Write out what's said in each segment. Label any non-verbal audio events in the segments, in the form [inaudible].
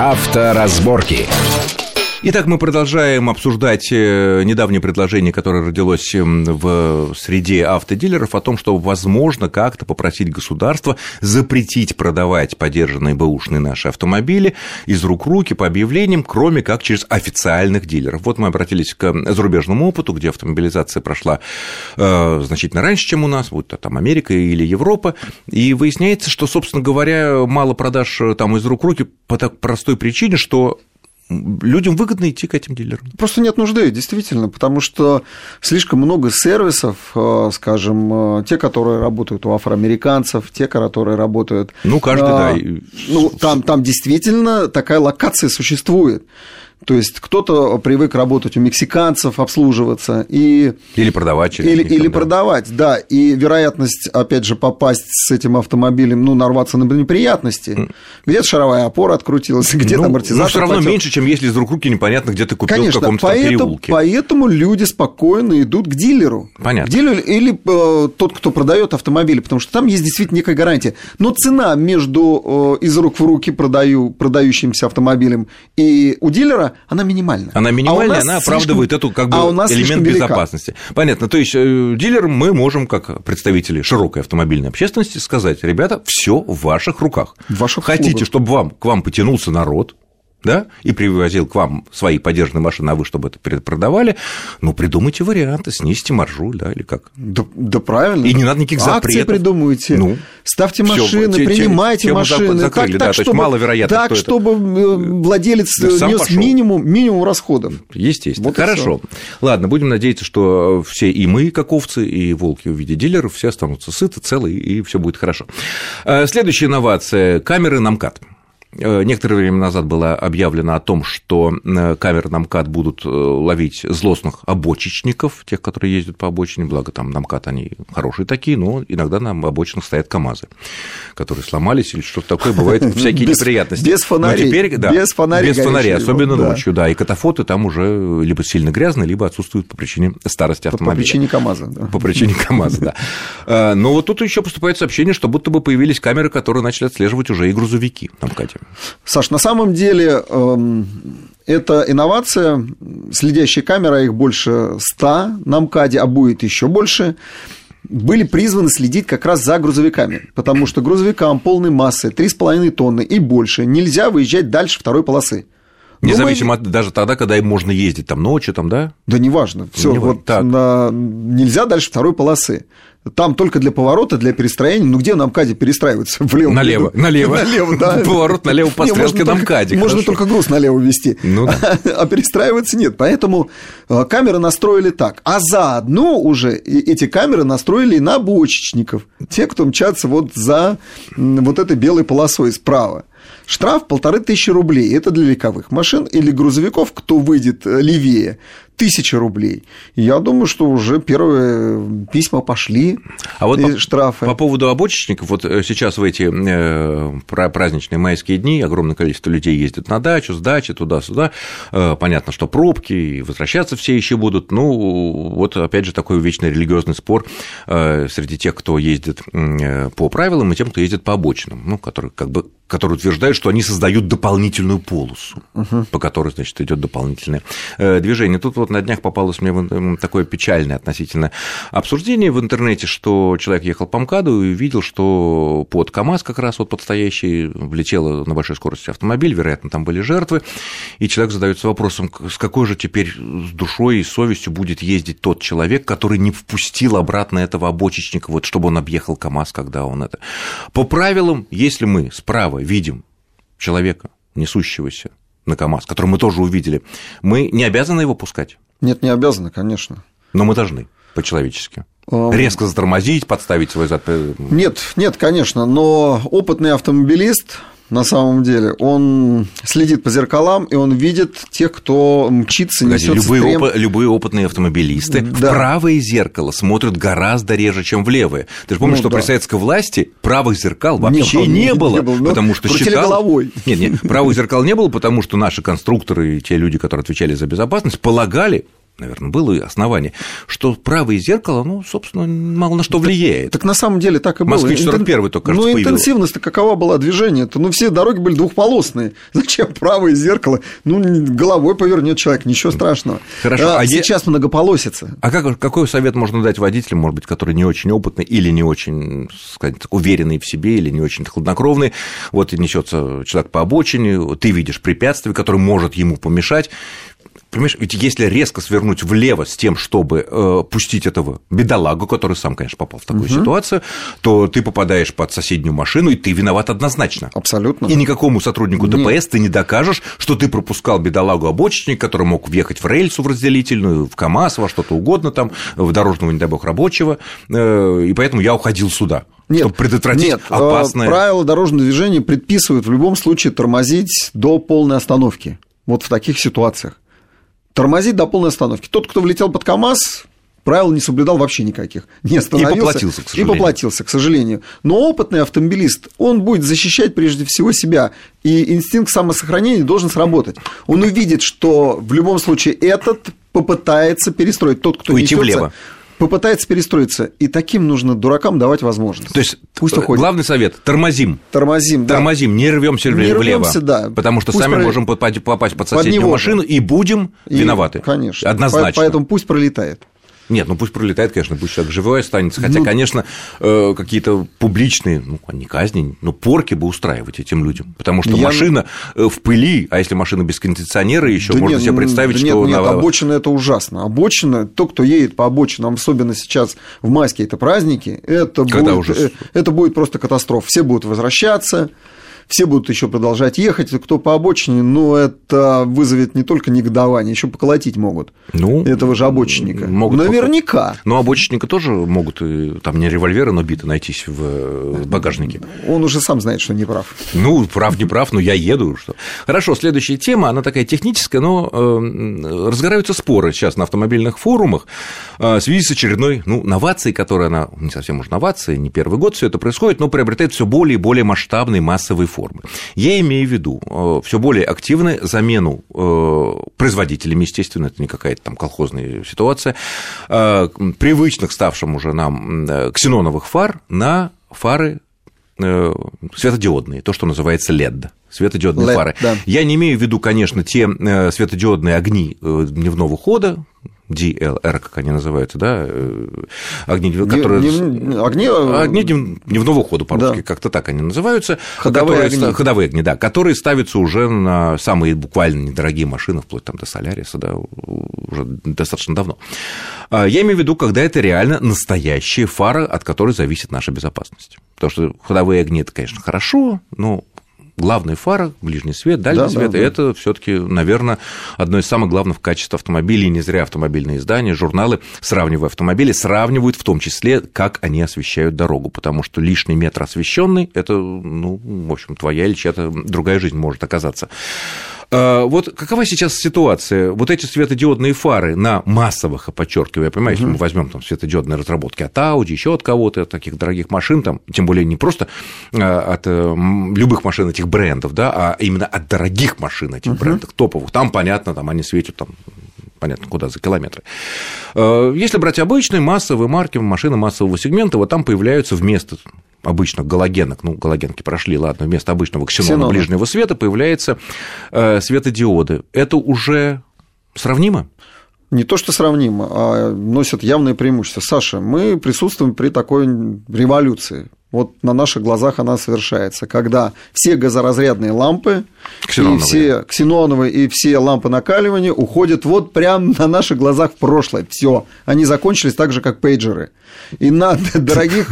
Авторазборки. Итак, мы продолжаем обсуждать э, недавнее предложение, которое родилось эм, в среде автодилеров о том, что возможно как-то попросить государство запретить продавать подержанные бэушные наши автомобили из рук в руки по объявлениям, кроме как через официальных дилеров. Вот мы обратились к зарубежному опыту, где автомобилизация прошла э, значительно раньше, чем у нас, будь то там Америка или Европа, и выясняется, что, собственно говоря, мало продаж э, там из рук в руки по так простой причине, что людям выгодно идти к этим дилерам. Просто нет нужды, действительно, потому что слишком много сервисов, э, скажем, э, те, которые работают у афроамериканцев, те, которые работают... Ну, каждый, а, да. Ну, там, там действительно такая локация существует. То есть кто-то привык работать у мексиканцев, обслуживаться и или продавать через или, них, или да. продавать, да. И вероятность, опять же, попасть с этим автомобилем, ну, нарваться на неприятности. Где-то шаровая опора открутилась, где-то ну, амортизатор. Но все равно потел. меньше, чем если из рук руки непонятно, где ты купил Конечно, в каком-то поэтому, переулке. Поэтому люди спокойно идут к дилеру. Понятно. К дилеру или э, тот, кто продает автомобили, потому что там есть действительно некая гарантия. Но цена между э, из рук в руки продаю, продающимся автомобилем и у дилера, она минимальна. Она минимальная, а она оправдывает слишком... эту как бы а у нас элемент безопасности. Понятно. То есть э, дилерам мы можем, как представители широкой автомобильной общественности, сказать, ребята, все в ваших руках. В ваших Хотите, клубах. чтобы вам, к вам потянулся народ, да, и привозил к вам свои подержанные машины, а вы чтобы это продавали, ну, придумайте варианты, снизьте маржу, да, или как. Да, да правильно. И не надо никаких запретов. Акции придумывайте, ну, ставьте машины, всё, принимайте чем, машины. Закрыли, так, да, так, чтобы, маловероятно, так, чтобы это... Э, владелец да, нес минимум, минимум расходов. Естественно. Вот Хорошо. Ладно, будем надеяться, что все и мы, как овцы, и волки в виде дилеров, все останутся сыты, целы, и все будет хорошо. Э, следующая инновация – камеры на МКАД. Э, некоторое время назад было объявлено о том, что э, камеры на МКАД будут э, ловить злостных обочечников, тех, которые ездят по обочине, благо там на МКАД они хорошие такие, но иногда на обочинах стоят КАМАЗы, которые сломались или что-то такое, бывает [laughs] всякие без, неприятности. Без фонарей. теперь, да, без фонарей. Без фонарей, особенно да. ночью, да, и катафоты там уже либо сильно грязные, либо отсутствуют по причине старости автомобиля. По причине КАМАЗа, да. По причине КАМАЗа, да. Но вот тут еще поступает сообщение, что будто бы появились камеры, которые начали отслеживать уже и грузовики на МКАДе. Саш, на самом деле эм, это инновация, следящая камера, их больше 100 на МКАДе, а будет еще больше были призваны следить как раз за грузовиками, потому что грузовикам полной массы 3,5 тонны и больше нельзя выезжать дальше второй полосы. Независимо от, даже тогда, когда им можно ездить там ночью, там, да? Да неважно. Все, не вот так. На... нельзя дальше второй полосы. Там только для поворота, для перестроения. Ну, где на МКАДе перестраиваться? [laughs] Влево. Налево. [laughs] Налево. Налево, да. [laughs] Поворот налево по стрелке на МКАДе. Можно только груз налево вести. Ну, да. А перестраиваться нет. Поэтому э, камеры настроили так. А заодно уже эти камеры настроили на бочечников. Те, кто мчатся вот за вот этой белой полосой справа. Штраф полторы тысячи рублей. Это для легковых машин или грузовиков, кто выйдет э, левее, тысяча рублей. Я думаю, что уже первые письма пошли, а вот по, штрафы. По поводу обочечников, вот э, сейчас в эти э, праздничные майские дни огромное количество людей ездит на дачу, с дачи туда-сюда. Э, понятно, что пробки, и возвращаться все еще будут. Ну, вот опять же такой вечный религиозный спор среди тех, кто ездит по правилам, и тем, кто ездит по обочинам, ну, которые как бы которые утверждают, что они создают дополнительную полосу, угу. по которой, значит, идет дополнительное движение. Тут вот на днях попалось мне такое печальное относительно обсуждение в интернете, что человек ехал по МКАДу и видел, что под КАМАЗ как раз вот подстоящий влетел на большой скорости автомобиль, вероятно, там были жертвы, и человек задается вопросом, с какой же теперь с душой и совестью будет ездить тот человек, который не впустил обратно этого обочечника, вот чтобы он объехал КАМАЗ, когда он это... По правилам, если мы справа видим человека, несущегося на КАМАЗ, который мы тоже увидели, мы не обязаны его пускать? Нет, не обязаны, конечно. Но мы должны по-человечески. Резко затормозить, подставить свой зад. Нет, нет, конечно, но опытный автомобилист на самом деле. Он следит по зеркалам, и он видит тех, кто мчится, несет любые, стрем... оп... любые опытные автомобилисты да. в правое зеркало смотрят гораздо реже, чем в левое. Ты же помнишь, ну, что да. при советской власти правых зеркал вообще не, не было, не было потому что считал... головой. Нет, нет, правых зеркал не было, потому что наши конструкторы и те люди, которые отвечали за безопасность, полагали, наверное, было основание, что правое зеркало, ну, собственно, мало на что влияет. Так, так на самом деле так и было. Москвич 41 только, кажется, Ну, интенсивность какова была движения-то? Ну, все дороги были двухполосные. [laughs] Зачем правое зеркало? Ну, головой повернет человек, ничего страшного. Хорошо. А, а сейчас е... многополосица. А как, какой совет можно дать водителям, может быть, который не очень опытный или не очень, сказать, уверенный в себе, или не очень хладнокровный? Вот несется человек по обочине, ты видишь препятствие, которое может ему помешать, Понимаешь, ведь если резко свернуть влево с тем, чтобы э, пустить этого бедолагу, который сам, конечно, попал в такую угу. ситуацию, то ты попадаешь под соседнюю машину, и ты виноват однозначно. Абсолютно. И никакому сотруднику ДПС Нет. ты не докажешь, что ты пропускал бедолагу обочечник, который мог въехать в рельсу в разделительную, в КАМАЗ, во что-то угодно там, в дорожного, не дай бог, рабочего, э, и поэтому я уходил сюда. Нет, чтобы предотвратить нет, э, опасное. Правила дорожного движения предписывают в любом случае тормозить до полной остановки. Вот в таких ситуациях тормозить до полной остановки. Тот, кто влетел под КАМАЗ, правил не соблюдал вообще никаких. Не остановился. И поплатился, к сожалению. И поплатился, к сожалению. Но опытный автомобилист, он будет защищать прежде всего себя. И инстинкт самосохранения должен сработать. Он увидит, что в любом случае этот попытается перестроить. Тот, кто Уйти влево попытается перестроиться. И таким нужно дуракам давать возможность. То есть, Пусть уходит. главный совет – тормозим. Тормозим, да. Тормозим, не рвемся не влево. Рвемся, да. Потому что пусть сами про... можем попасть под соседнюю под машину и будем и, виноваты. Конечно. Однозначно. Поэтому пусть пролетает. Нет, ну пусть пролетает, конечно, пусть человек живой останется. Хотя, ну, конечно, э, какие-то публичные, ну, не казни, но порки бы устраивать этим людям. Потому что я... машина э, в пыли, а если машина без кондиционера еще, да можно нет, себе представить, да что. Нет, нет, обочина это ужасно. Обочина, то, кто едет по обочинам, особенно сейчас в майские это праздники, это, Когда будет, уже... Э, это будет просто катастрофа. Все будут возвращаться все будут еще продолжать ехать, кто по обочине, но это вызовет не только негодование, еще поколотить могут ну, этого же обочинника. Могут Наверняка. Но обочинника тоже могут, там не револьверы, но биты найтись в багажнике. Он уже сам знает, что не прав. Ну, прав, не прав, но я еду. Что... Хорошо, следующая тема, она такая техническая, но э, разгораются споры сейчас на автомобильных форумах э, в связи с очередной ну, новацией, которая, она не совсем уж новация, не первый год все это происходит, но приобретает все более и более масштабный массовый форум формы. Я имею в виду э, все более активную замену э, производителями, естественно, это не какая-то там колхозная ситуация, э, привычных ставшим уже нам ксеноновых фар на фары светодиодные, то, что называется LED светодиодные LED, фары. Да. Я не имею в виду, конечно, те светодиодные огни дневного хода, DLR, как они называются, да, э, огни, которые... Днев... Огни... огни дневного хода по-русски, да. как-то так они называются. Ходовые которые... огни. Ходовые огни, да, которые ставятся уже на самые буквально недорогие машины, вплоть там до Соляриса, да, уже достаточно давно. А, я имею в виду, когда это реально настоящие фары, от которой зависит наша безопасность. Потому что ходовые огни это, конечно, хорошо, но главная фара, ближний свет, дальний да, свет, да, да. это все таки наверное, одно из самых главных качеств автомобилей. И не зря автомобильные издания, журналы, сравнивая автомобили, сравнивают в том числе, как они освещают дорогу, потому что лишний метр освещенный, это, ну, в общем, твоя или чья-то другая жизнь может оказаться. А, вот какова сейчас ситуация? Вот эти светодиодные фары на массовых, подчеркиваю, я понимаю, угу. если мы возьмем там светодиодные разработки от Audi, еще от кого-то, от таких дорогих машин, там, тем более не просто а, от э, любых машин этих брендов, да, а именно от дорогих машин этих угу. брендов, топовых, там, понятно, там они светят там понятно, куда за километры. А, если брать обычные массовые марки, машины массового сегмента, вот там появляются вместо обычных галогенок, ну, галогенки прошли, ладно, вместо обычного ксенона, ксенона. ближнего света появляются э, светодиоды. Это уже сравнимо? не то что сравнимо, а носят явное преимущество. Саша, мы присутствуем при такой революции. Вот на наших глазах она совершается, когда все газоразрядные лампы, и все ксеноновые и все лампы накаливания уходят вот прямо на наших глазах в прошлое. Все, они закончились так же, как пейджеры. И на [laughs] дорогих,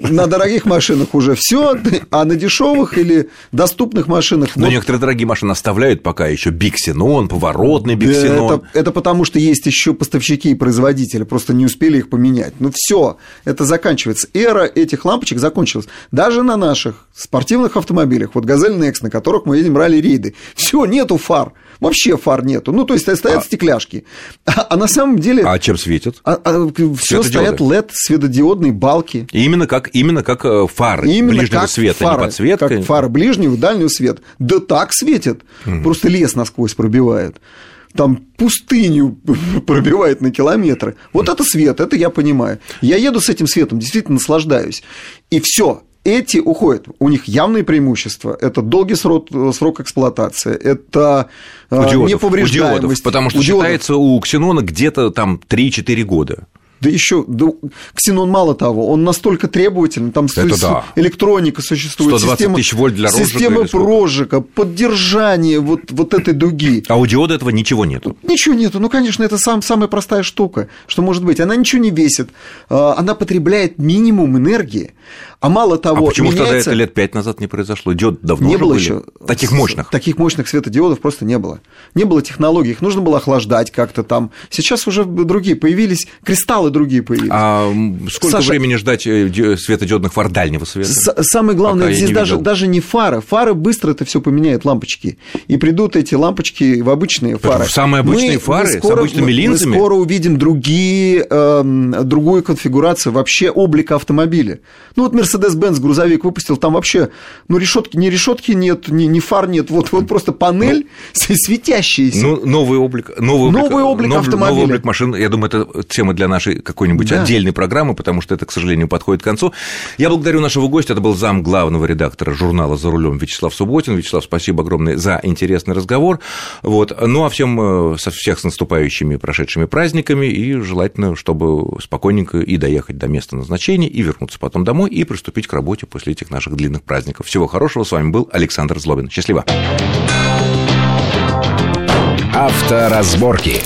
на дорогих машинах уже все, а на дешевых или доступных машинах. Но вот... некоторые дорогие машины оставляют пока еще биксенон, поворотный биксенон. Это, это потому, что есть еще поставщики и производители, просто не успели их поменять. Ну все, это заканчивается. Эра этих лампочек закончилась. Даже на наших спортивных автомобилях, вот «Газель Некс», на которых мы едем ралли-рейды, все, нету фар. Вообще фар нету. Ну, то есть стоят а... стекляшки. А, а на самом деле. А чем светят? А, а, все стоят LED, светодиодные балки. Именно как, именно как э, фары именно ближнего как света, фары, не подсветка. Как фары ближнего, дальнего света. Да так светят. Угу. Просто лес насквозь пробивает. Там пустыню [laughs] пробивает на километры. Вот это свет, это я понимаю. Я еду с этим светом, действительно наслаждаюсь. И все, эти уходят. У них явные преимущества. Это долгий срок, срок эксплуатации, это у диодов, неповреждаемость. У диодов, потому что у считается диодов. у ксенона где-то там 3-4 года. Да еще да, Ксенон мало того, он настолько требовательный, там Это да. электроника существует, 120 система, тысяч вольт для розжига система прожига, поддержание вот, вот этой дуги. А у диода этого ничего нету? Ничего нету, ну, конечно, это сам, самая простая штука, что может быть. Она ничего не весит, а, она потребляет минимум энергии, а мало того, а почему меняется... тогда это лет пять назад не произошло? Диод давно не было были? еще таких мощных. Таких мощных светодиодов просто не было. Не было технологий, их нужно было охлаждать как-то там. Сейчас уже другие появились, кристаллы другие появились. А сколько Саша... времени ждать э, светодиодных фар дальнего света? Самое главное, Пока здесь даже, даже не фары. Фары быстро это все поменяют, лампочки. И придут эти лампочки в обычные фары. В самые обычные мы, фары мы скоро, с обычными линзами? Мы скоро увидим другие, э, другую конфигурацию вообще облика автомобиля. Ну вот Mercedes-Benz грузовик выпустил, там вообще, ну, решетки, ни решетки нет, ни, ни фар нет, вот, вот просто панель ну, светящаяся. Ну, новый облик, новый облик, новый облик новый, автомобиля. Новый облик машин, я думаю, это тема для нашей какой-нибудь да. отдельной программы, потому что это, к сожалению, подходит к концу. Я благодарю нашего гостя, это был зам главного редактора журнала «За рулем» Вячеслав Субботин. Вячеслав, спасибо огромное за интересный разговор. Вот. Ну, а всем, э, со всех с наступающими прошедшими праздниками, и желательно, чтобы спокойненько и доехать до места назначения, и вернуться потом домой, и приступить к работе после после этих наших длинных праздников. Всего хорошего. С вами был Александр Злобин. Счастливо. Авторазборки.